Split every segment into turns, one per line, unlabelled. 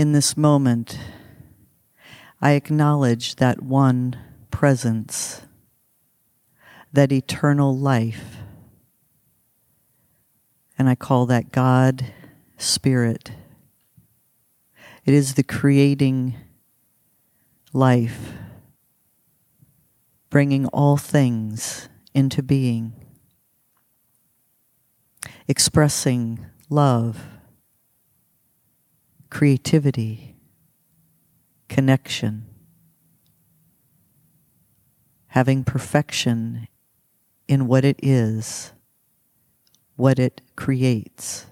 In this moment, I acknowledge that one presence, that eternal life, and I call that God, Spirit. It is the creating life, bringing all things into being, expressing love, creativity, connection, having perfection in what it is, what it creates.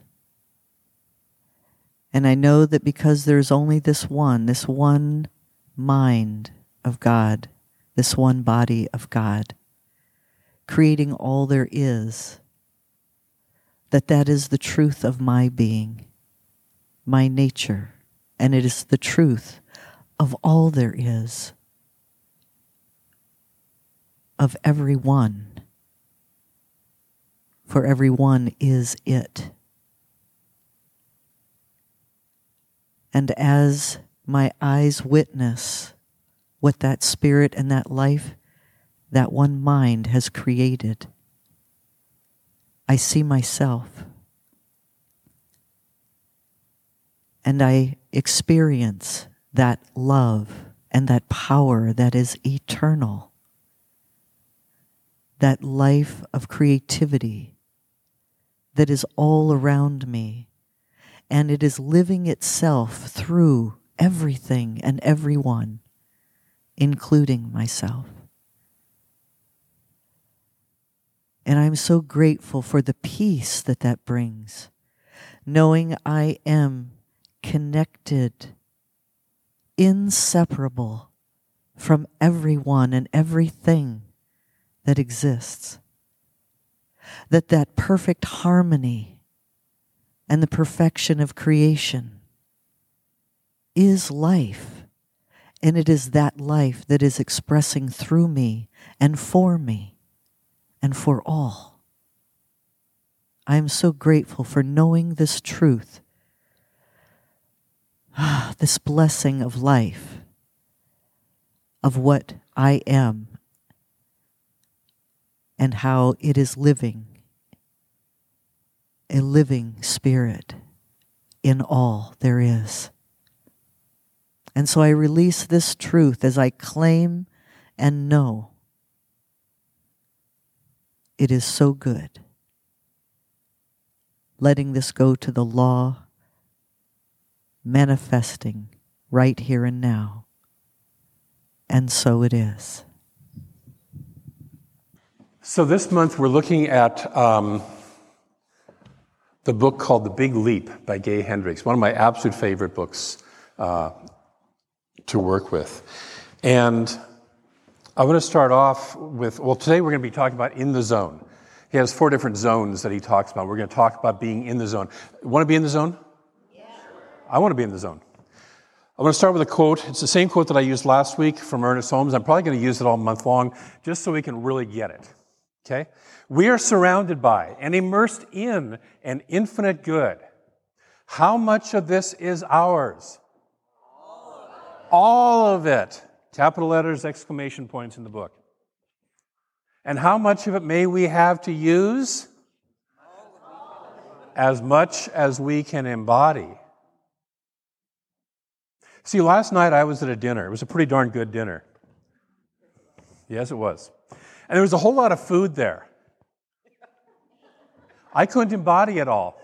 And I know that because there's only this one, this one mind of God, this one body of God, creating all there is, that that is the truth of my being, my nature, and it is the truth of all there is, of every one. For every one is it. And as my eyes witness what that spirit and that life, that one mind has created, I see myself. And I experience that love and that power that is eternal, that life of creativity that is all around me and it is living itself through everything and everyone, including myself. And I'm so grateful for the peace that that brings, knowing I am connected, inseparable from everyone and everything that exists. That that perfect harmony and the perfection of creation is life. And it is that life that is expressing through me and for me and for all. I am so grateful for knowing this truth, this blessing of life, of what I am and how it is living a living spirit in all there is. And so I release this truth as I claim and know it is so good. Letting this go to the law, manifesting right here and now. And so it is.
So this month we're looking at. Um the book called The Big Leap by Gay Hendricks, one of my absolute favorite books uh, to work with. And I want to start off with well, today we're going to be talking about in the zone. He has four different zones that he talks about. We're going to talk about being in the zone. Want to be in the zone? I want to be in the zone. I want to start with a quote. It's the same quote that I used last week from Ernest Holmes. I'm probably going to use it all month long just so we can really get it. Okay? We are surrounded by and immersed in an infinite good. How much of this is ours? All of it. Capital letters, exclamation points in the book. And how much of it may we have to use? As much as we can embody. See, last night I was at a dinner. It was a pretty darn good dinner. Yes, it was. And there was a whole lot of food there. I couldn't embody it all.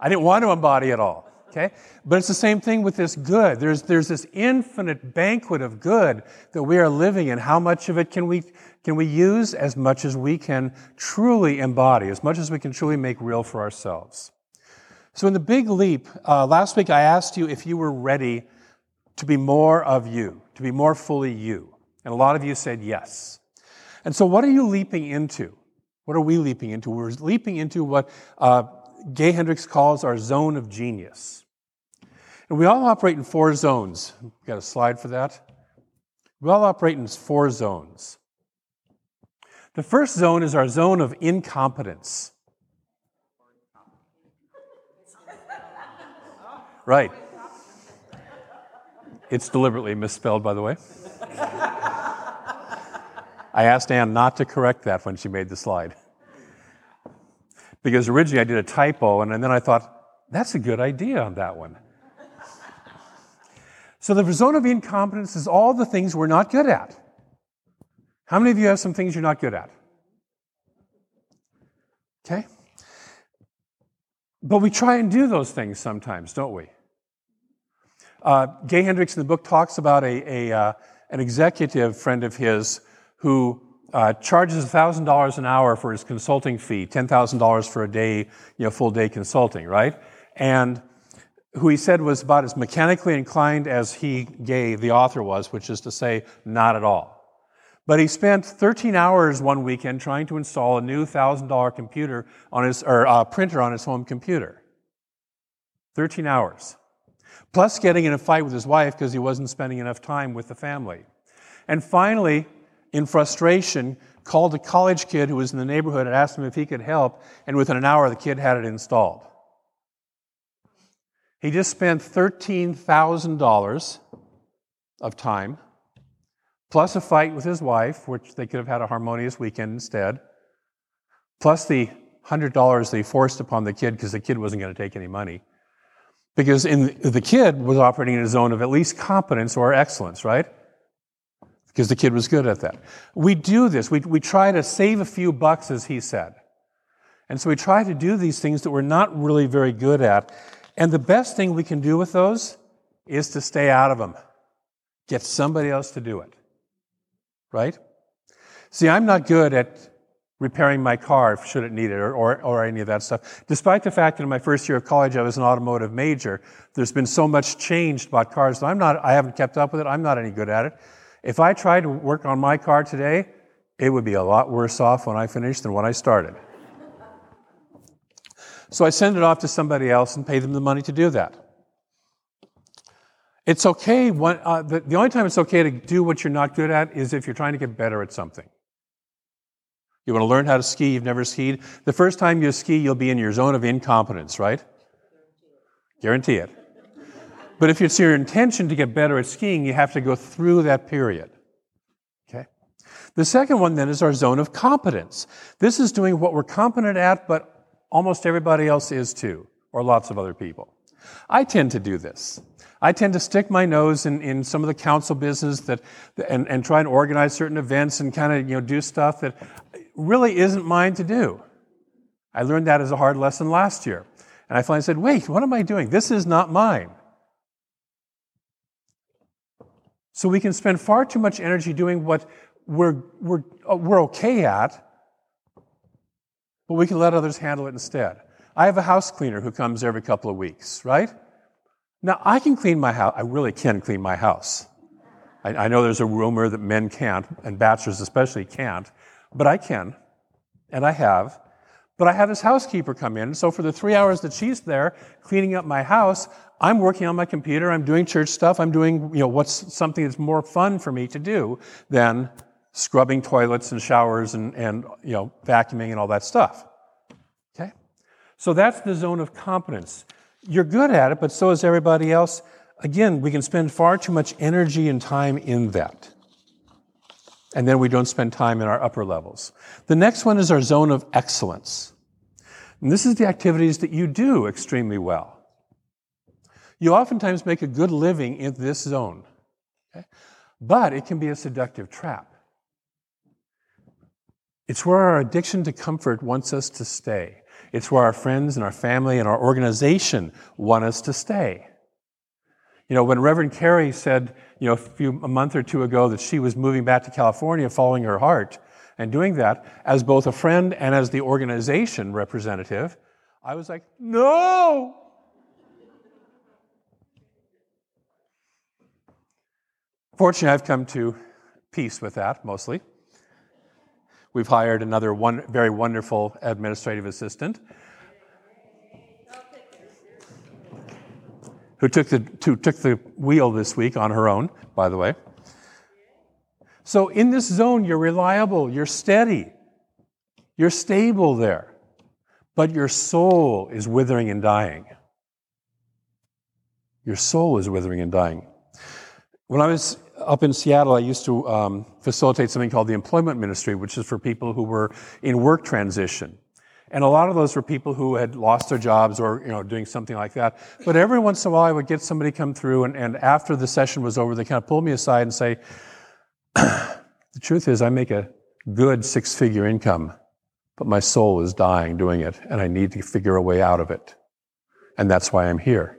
I didn't want to embody it all. Okay? But it's the same thing with this good. There's, there's this infinite banquet of good that we are living in. How much of it can we, can we use? As much as we can truly embody, as much as we can truly make real for ourselves. So, in the big leap, uh, last week I asked you if you were ready to be more of you, to be more fully you. And a lot of you said yes. And so, what are you leaping into? What are we leaping into? We're leaping into what uh, Gay Hendricks calls our zone of genius. And we all operate in four zones. We've Got a slide for that? We all operate in four zones. The first zone is our zone of incompetence. Right. It's deliberately misspelled, by the way. I asked Anne not to correct that when she made the slide. Because originally I did a typo, and then I thought, that's a good idea on that one. So the zone of incompetence is all the things we're not good at. How many of you have some things you're not good at? Okay? But we try and do those things sometimes, don't we? Uh, Gay Hendricks in the book talks about a, a uh, an executive friend of his who uh, charges $1,000 an hour for his consulting fee, $10,000 for a day, you know, full day consulting, right? And who he said was about as mechanically inclined as he, Gay, the author, was, which is to say, not at all. But he spent 13 hours one weekend trying to install a new $1,000 computer on his, or uh, printer on his home computer. 13 hours. Plus getting in a fight with his wife because he wasn't spending enough time with the family. And finally, in frustration, called a college kid who was in the neighborhood and asked him if he could help, and within an hour, the kid had it installed. He just spent $13,000 of time, plus a fight with his wife, which they could have had a harmonious weekend instead, plus the $100 they forced upon the kid because the kid wasn't going to take any money. Because in, the kid was operating in a zone of at least competence or excellence, right? Because the kid was good at that. We do this. We, we try to save a few bucks, as he said. And so we try to do these things that we're not really very good at. And the best thing we can do with those is to stay out of them. Get somebody else to do it. Right? See, I'm not good at repairing my car should it need it or, or, or, any of that stuff. Despite the fact that in my first year of college I was an automotive major, there's been so much changed about cars that I'm not, I haven't kept up with it. I'm not any good at it. If I tried to work on my car today, it would be a lot worse off when I finished than when I started. So I send it off to somebody else and pay them the money to do that. It's okay, when, uh, the, the only time it's okay to do what you're not good at is if you're trying to get better at something. You want to learn how to ski, you've never skied. The first time you ski, you'll be in your zone of incompetence, right? Guarantee it. But if it's your intention to get better at skiing, you have to go through that period. Okay? The second one then is our zone of competence. This is doing what we're competent at, but Almost everybody else is too, or lots of other people. I tend to do this. I tend to stick my nose in, in some of the council business that, and, and try and organize certain events and kind of you know, do stuff that really isn't mine to do. I learned that as a hard lesson last year. And I finally said, wait, what am I doing? This is not mine. So we can spend far too much energy doing what we're, we're, uh, we're okay at but we can let others handle it instead. I have a house cleaner who comes every couple of weeks, right? Now, I can clean my house. I really can clean my house. I, I know there's a rumor that men can't, and bachelors especially can't, but I can, and I have. But I have this housekeeper come in, so for the three hours that she's there cleaning up my house, I'm working on my computer, I'm doing church stuff, I'm doing, you know, what's something that's more fun for me to do than scrubbing toilets and showers and, and you know, vacuuming and all that stuff. Okay? So that's the zone of competence. You're good at it, but so is everybody else. Again, we can spend far too much energy and time in that. And then we don't spend time in our upper levels. The next one is our zone of excellence. And this is the activities that you do extremely well. You oftentimes make a good living in this zone. Okay? But it can be a seductive trap. It's where our addiction to comfort wants us to stay. It's where our friends and our family and our organization want us to stay. You know, when Reverend Carey said, you know, a few a month or two ago that she was moving back to California following her heart and doing that as both a friend and as the organization representative, I was like, no. Fortunately, I've come to peace with that mostly. We've hired another one, very wonderful administrative assistant who took the, took the wheel this week on her own, by the way. So in this zone, you're reliable, you're steady, you're stable there, but your soul is withering and dying. Your soul is withering and dying. When I was up in Seattle, I used to um, facilitate something called the employment ministry, which is for people who were in work transition. And a lot of those were people who had lost their jobs or, you know, doing something like that. But every once in a while, I would get somebody come through, and, and after the session was over, they kind of pulled me aside and say, The truth is, I make a good six figure income, but my soul is dying doing it, and I need to figure a way out of it. And that's why I'm here.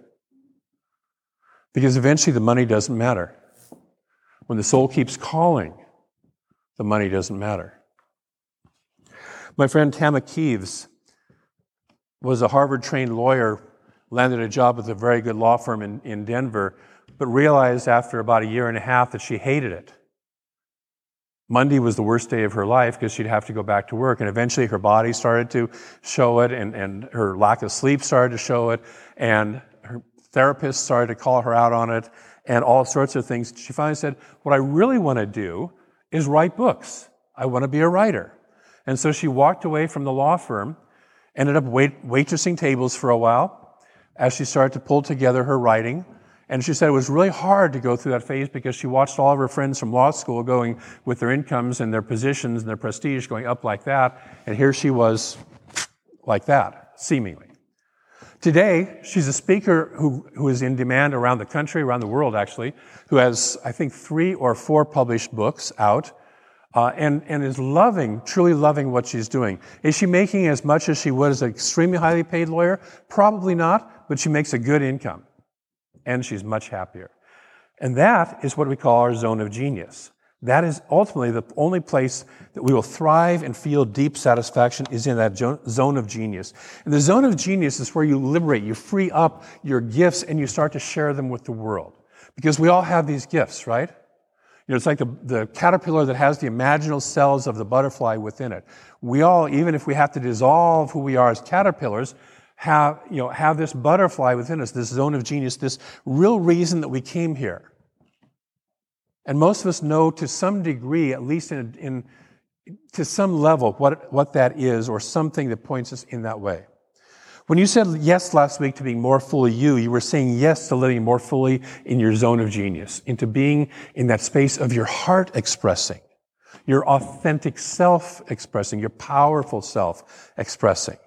Because eventually the money doesn't matter. When the soul keeps calling, the money doesn't matter. My friend Tama Kieves was a Harvard trained lawyer, landed a job with a very good law firm in, in Denver, but realized after about a year and a half that she hated it. Monday was the worst day of her life because she'd have to go back to work. And eventually her body started to show it, and, and her lack of sleep started to show it, and her therapist started to call her out on it, and all sorts of things. She finally said, What I really want to do is write books. I want to be a writer. And so she walked away from the law firm, ended up wait, waitressing tables for a while as she started to pull together her writing. And she said it was really hard to go through that phase because she watched all of her friends from law school going with their incomes and their positions and their prestige going up like that. And here she was like that, seemingly. Today, she's a speaker who, who is in demand around the country, around the world actually, who has, I think, three or four published books out uh, and, and is loving, truly loving what she's doing. Is she making as much as she would as an extremely highly paid lawyer? Probably not, but she makes a good income. And she's much happier. And that is what we call our zone of genius. That is ultimately the only place that we will thrive and feel deep satisfaction is in that zone of genius. And the zone of genius is where you liberate, you free up your gifts, and you start to share them with the world. Because we all have these gifts, right? You know, it's like the, the caterpillar that has the imaginal cells of the butterfly within it. We all, even if we have to dissolve who we are as caterpillars, have, you know, have this butterfly within us, this zone of genius, this real reason that we came here. And most of us know to some degree, at least in, in to some level, what, what that is, or something that points us in that way. When you said yes last week to being more fully you, you were saying yes to living more fully in your zone of genius, into being in that space of your heart expressing, your authentic self expressing, your powerful self expressing.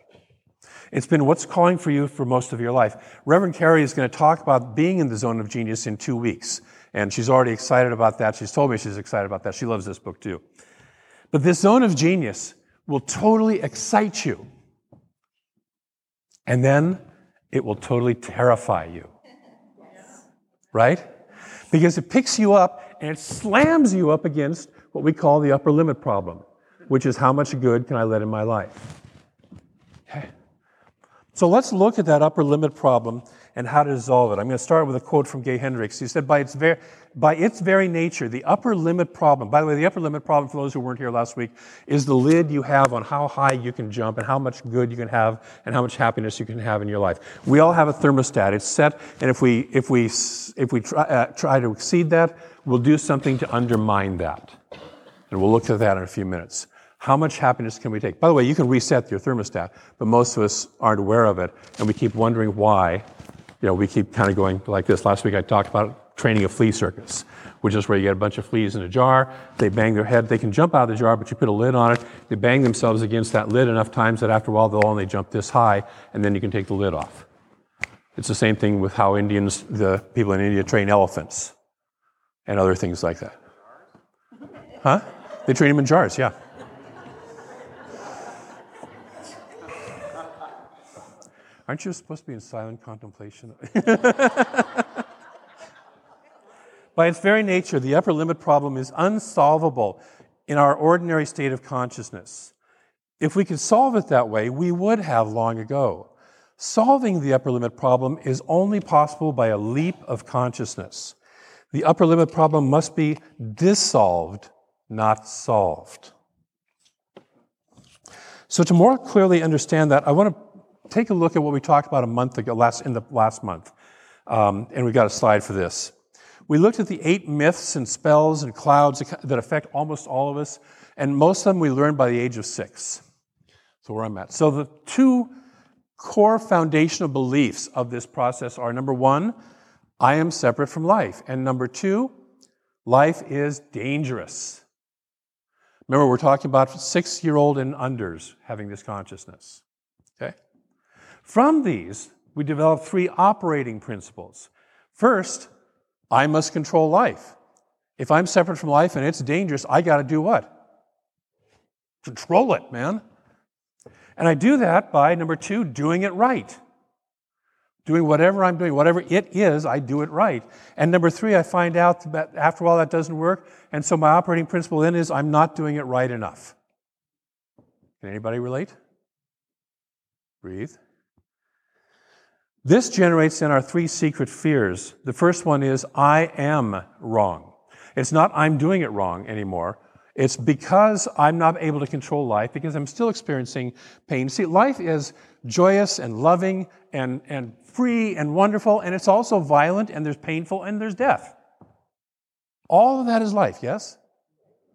It's been what's calling for you for most of your life. Reverend Carrie is going to talk about being in the zone of genius in two weeks. And she's already excited about that. She's told me she's excited about that. She loves this book too. But this zone of genius will totally excite you and then it will totally terrify you. Right? Because it picks you up and it slams you up against what we call the upper limit problem, which is how much good can I let in my life? So let's look at that upper limit problem and how to dissolve it. I'm going to start with a quote from Gay Hendricks. He said, by its, ver- by its very nature, the upper limit problem, by the way, the upper limit problem, for those who weren't here last week, is the lid you have on how high you can jump and how much good you can have and how much happiness you can have in your life. We all have a thermostat. It's set, and if we, if we, if we try, uh, try to exceed that, we'll do something to undermine that. And we'll look at that in a few minutes. How much happiness can we take? By the way, you can reset your thermostat, but most of us aren't aware of it, and we keep wondering why you know, we keep kind of going like this. Last week I talked about training a flea circus, which is where you get a bunch of fleas in a jar, they bang their head, they can jump out of the jar, but you put a lid on it, they bang themselves against that lid enough times that after a while they'll only jump this high, and then you can take the lid off. It's the same thing with how Indians, the people in India train elephants and other things like that. Huh? They train them in jars, yeah. Aren't you supposed to be in silent contemplation? By its very nature, the upper limit problem is unsolvable in our ordinary state of consciousness. If we could solve it that way, we would have long ago. Solving the upper limit problem is only possible by a leap of consciousness. The upper limit problem must be dissolved, not solved. So, to more clearly understand that, I want to take a look at what we talked about a month ago, last, in the last month. Um, and we've got a slide for this. We looked at the eight myths and spells and clouds that affect almost all of us, and most of them we learned by the age of six. So where I'm at. So the two core foundational beliefs of this process are number one, I am separate from life. And number two, life is dangerous. Remember, we're talking about six year old and unders having this consciousness. Okay? From these, we develop three operating principles. First, I must control life. If I'm separate from life and it's dangerous, I got to do what? Control it, man. And I do that by, number two, doing it right. Doing whatever I'm doing, whatever it is, I do it right. And number three, I find out that after a while that doesn't work. And so my operating principle then is I'm not doing it right enough. Can anybody relate? Breathe. This generates in our three secret fears. The first one is I am wrong. It's not I'm doing it wrong anymore. It's because I'm not able to control life, because I'm still experiencing pain. See, life is joyous and loving and, and free and wonderful, and it's also violent and there's painful and there's death. All of that is life, yes?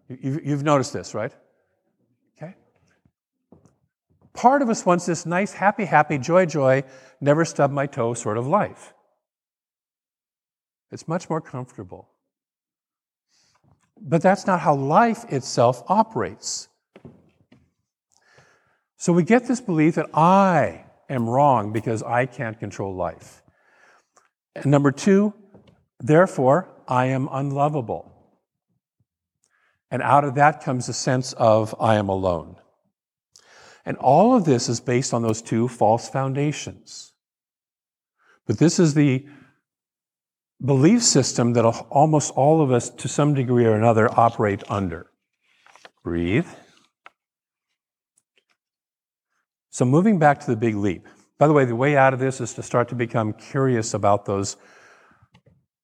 You've noticed this, right? Part of us wants this nice, happy, happy, joy, joy, never stub my toe sort of life. It's much more comfortable. But that's not how life itself operates. So we get this belief that I am wrong because I can't control life. And number two, therefore, I am unlovable. And out of that comes a sense of I am alone. And all of this is based on those two false foundations. But this is the belief system that almost all of us, to some degree or another, operate under. Breathe. So, moving back to the big leap. By the way, the way out of this is to start to become curious about those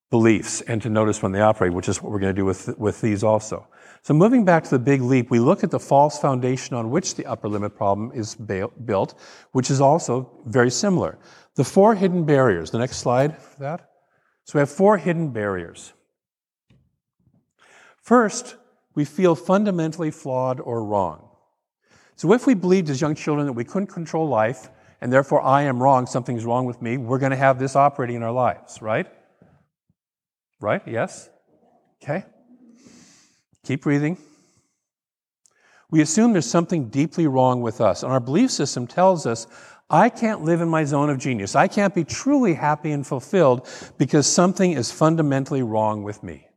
beliefs and to notice when they operate, which is what we're going to do with, with these also. So, moving back to the big leap, we look at the false foundation on which the upper limit problem is built, which is also very similar. The four hidden barriers. The next slide for that. So we have four hidden barriers. First, we feel fundamentally flawed or wrong. So if we believed as young children that we couldn't control life, and therefore I am wrong, something's wrong with me, we're going to have this operating in our lives, right? Right? Yes? Okay. Keep breathing. We assume there's something deeply wrong with us, and our belief system tells us I can't live in my zone of genius. I can't be truly happy and fulfilled because something is fundamentally wrong with me.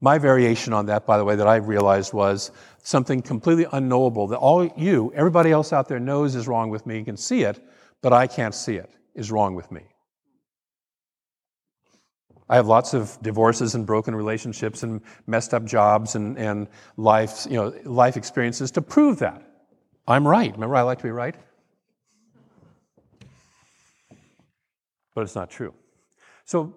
My variation on that, by the way, that I realized was something completely unknowable that all you, everybody else out there knows is wrong with me, you can see it, but I can't see it, is wrong with me. I have lots of divorces and broken relationships and messed up jobs and, and life, you know, life experiences to prove that. I'm right. Remember, I like to be right? But it's not true. So,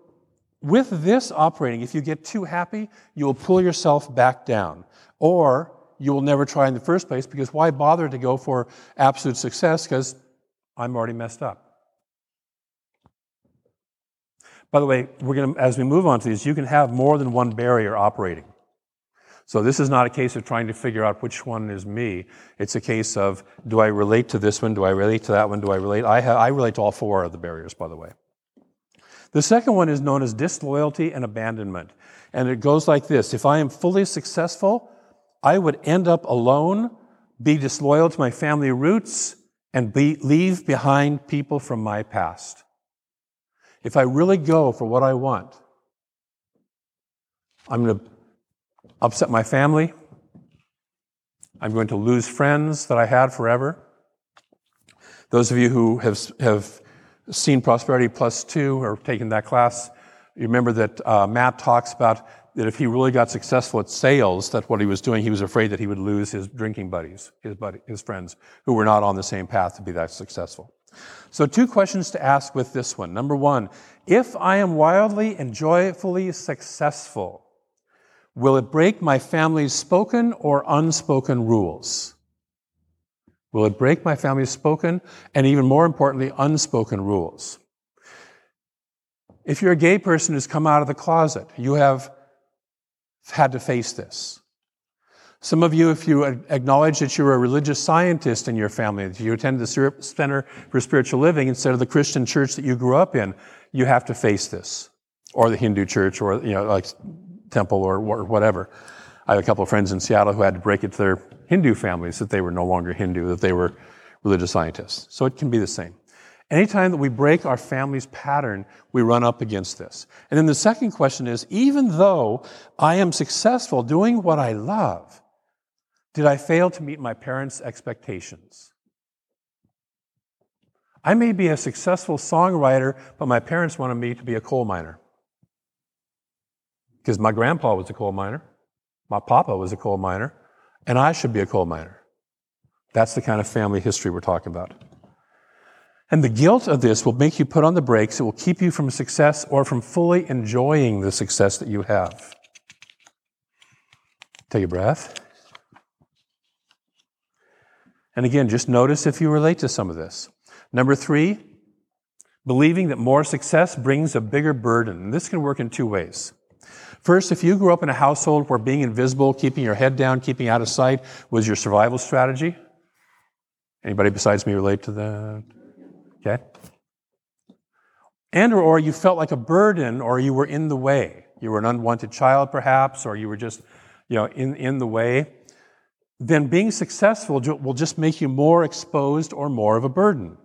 with this operating, if you get too happy, you will pull yourself back down. Or you will never try in the first place because why bother to go for absolute success? Because I'm already messed up. By the way, we're going to, as we move on to these, you can have more than one barrier operating. So this is not a case of trying to figure out which one is me. It's a case of do I relate to this one? Do I relate to that one? Do I relate? I, I relate to all four of the barriers, by the way. The second one is known as disloyalty and abandonment. And it goes like this If I am fully successful, I would end up alone, be disloyal to my family roots, and be, leave behind people from my past. If I really go for what I want, I'm going to upset my family. I'm going to lose friends that I had forever. Those of you who have, have seen Prosperity Plus Two or taken that class, you remember that uh, Matt talks about that if he really got successful at sales, that what he was doing, he was afraid that he would lose his drinking buddies, his, buddy, his friends, who were not on the same path to be that successful. So, two questions to ask with this one. Number one, if I am wildly and joyfully successful, Will it break my family's spoken or unspoken rules? Will it break my family's spoken and even more importantly, unspoken rules? If you're a gay person who's come out of the closet, you have had to face this. Some of you, if you acknowledge that you're a religious scientist in your family, if you attend the Center for Spiritual Living instead of the Christian church that you grew up in, you have to face this. Or the Hindu church, or, you know, like temple or, or whatever. I have a couple of friends in Seattle who had to break it to their Hindu families that they were no longer Hindu, that they were religious scientists. So it can be the same. Anytime that we break our family's pattern, we run up against this. And then the second question is even though I am successful doing what I love, did I fail to meet my parents' expectations? I may be a successful songwriter, but my parents wanted me to be a coal miner. Because my grandpa was a coal miner, my papa was a coal miner, and I should be a coal miner. That's the kind of family history we're talking about. And the guilt of this will make you put on the brakes. It will keep you from success or from fully enjoying the success that you have. Take a breath. And again, just notice if you relate to some of this. Number three, believing that more success brings a bigger burden. This can work in two ways. First, if you grew up in a household where being invisible, keeping your head down, keeping out of sight was your survival strategy, anybody besides me relate to that? Okay? And or, or you felt like a burden or you were in the way. You were an unwanted child, perhaps, or you were just, you know, in, in the way. Then being successful will just make you more exposed or more of a burden.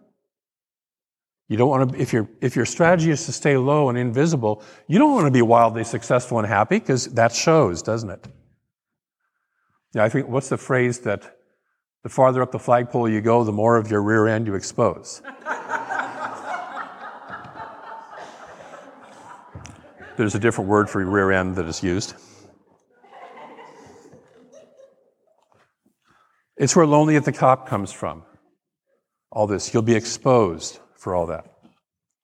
You don't want to, if, your if your strategy is to stay low and invisible, you don't want to be wildly successful and happy because that shows, doesn't it? Yeah, I think, what's the phrase that the farther up the flagpole you go, the more of your rear end you expose? There's a different word for rear end that is used. It's where lonely at the top comes from. All this. You'll be exposed for all that.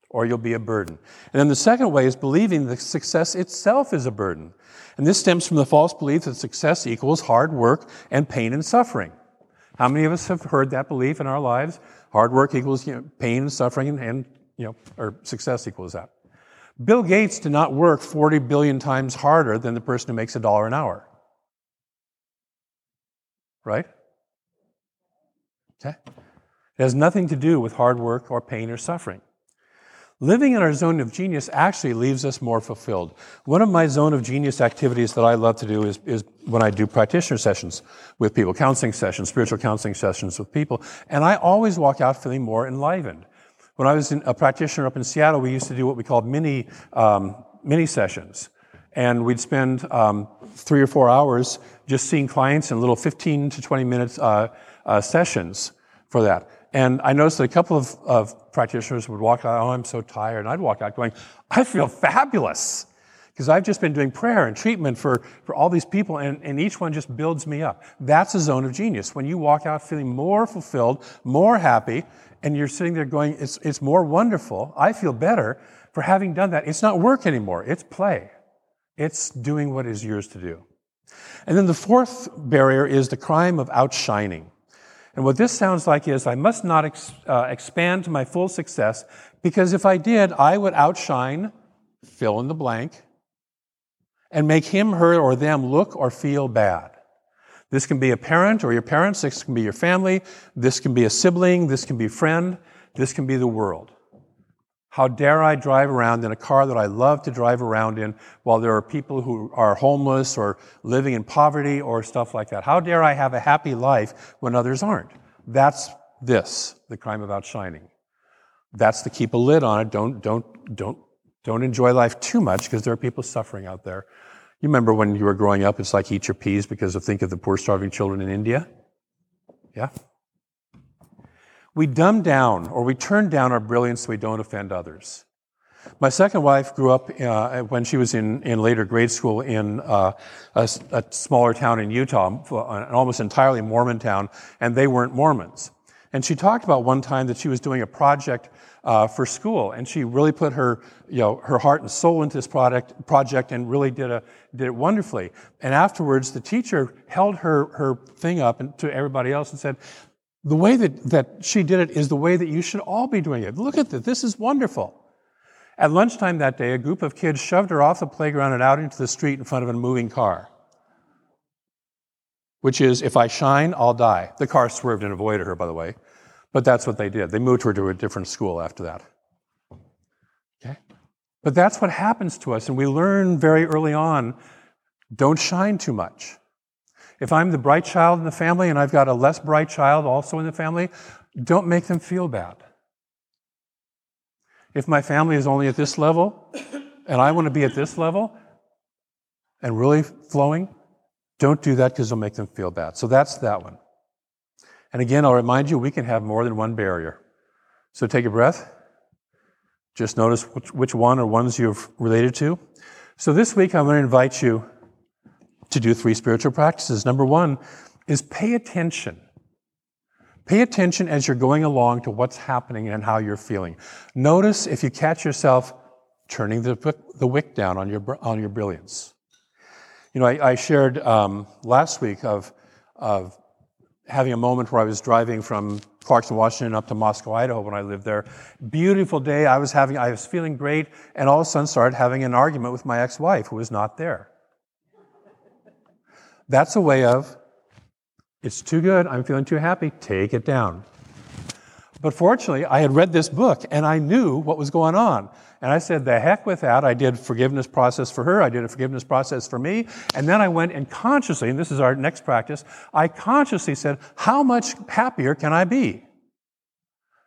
Or you'll be a burden. And then the second way is believing that success itself is a burden. And this stems from the false belief that success equals hard work and pain and suffering. How many of us have heard that belief in our lives? Hard work equals you know, pain and suffering, and, and you know, or success equals that. Bill Gates did not work 40 billion times harder than the person who makes a dollar an hour. Right? Okay? It has nothing to do with hard work or pain or suffering. Living in our zone of genius actually leaves us more fulfilled. One of my zone of genius activities that I love to do is, is when I do practitioner sessions with people, counseling sessions, spiritual counseling sessions with people, and I always walk out feeling more enlivened. When I was a practitioner up in Seattle, we used to do what we called mini, um, mini sessions. And we'd spend um, three or four hours just seeing clients in little 15 to 20 minutes uh, uh, sessions for that. And I noticed that a couple of, of practitioners would walk out, oh, I'm so tired. And I'd walk out going, I feel fabulous. Because I've just been doing prayer and treatment for, for all these people, and, and each one just builds me up. That's a zone of genius. When you walk out feeling more fulfilled, more happy, and you're sitting there going, it's, it's more wonderful. I feel better for having done that. It's not work anymore, it's play. It's doing what is yours to do. And then the fourth barrier is the crime of outshining. And what this sounds like is I must not ex- uh, expand to my full success because if I did, I would outshine, fill in the blank, and make him, her, or them look or feel bad. This can be a parent or your parents, this can be your family, this can be a sibling, this can be a friend, this can be the world. How dare I drive around in a car that I love to drive around in while there are people who are homeless or living in poverty or stuff like that? How dare I have a happy life when others aren't? That's this, the crime of outshining. That's to keep a lid on it. Don't, don't, don't, don't enjoy life too much because there are people suffering out there. You remember when you were growing up, it's like eat your peas because of think of the poor starving children in India? Yeah? We dumb down or we turn down our brilliance so we don't offend others. My second wife grew up uh, when she was in, in later grade school in uh, a, a, smaller town in Utah, an almost entirely Mormon town, and they weren't Mormons. And she talked about one time that she was doing a project uh, for school, and she really put her, you know, her heart and soul into this product, project and really did, a, did it wonderfully. And afterwards, the teacher held her, her thing up and, to everybody else and said, the way that, that she did it is the way that you should all be doing it. Look at this. This is wonderful. At lunchtime that day, a group of kids shoved her off the playground and out into the street in front of a moving car. which is if I shine, I'll die. The car swerved and avoided her, by the way, but that's what they did. They moved her to a different school after that. Okay? But that's what happens to us, and we learn very early on don't shine too much. If I'm the bright child in the family and I've got a less bright child also in the family, don't make them feel bad. If my family is only at this level and I want to be at this level and really flowing, don't do that because it'll make them feel bad. So that's that one. And again, I'll remind you, we can have more than one barrier. So take a breath. Just notice which, one or ones you've related to. So this week, I'm going to invite you to do three spiritual practices. Number one is pay attention. Pay attention as you're going along to what's happening and how you're feeling. Notice if you catch yourself turning the, the wick down on your, on your brilliance. You know, I, I shared um, last week of, of having a moment where I was driving from Clarkston, Washington, up to Moscow, Idaho, when I lived there. Beautiful day. I was having, I was feeling great, and all of a sudden started having an argument with my ex-wife, who was not there. That's a way of it's too good. I'm feeling too happy. Take it down. But fortunately, I had read this book and I knew what was going on. And I said, the heck with that. I did forgiveness process for her. I did a forgiveness process for me. And then I went and consciously, and this is our next practice, I consciously said, how much happier can I be?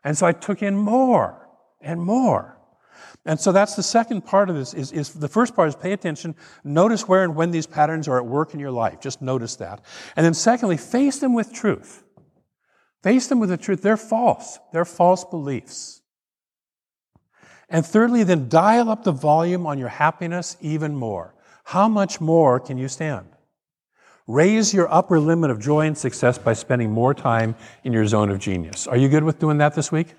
And so I took in more and more. And so that's the second part of this is, is, the first part is pay attention, notice where and when these patterns are at work in your life. Just notice that. And then secondly, face them with truth. Face them with the truth. They're false. They're false beliefs. And thirdly, then dial up the volume on your happiness even more. How much more can you stand? Raise your upper limit of joy and success by spending more time in your zone of genius. Are you good with doing that this week?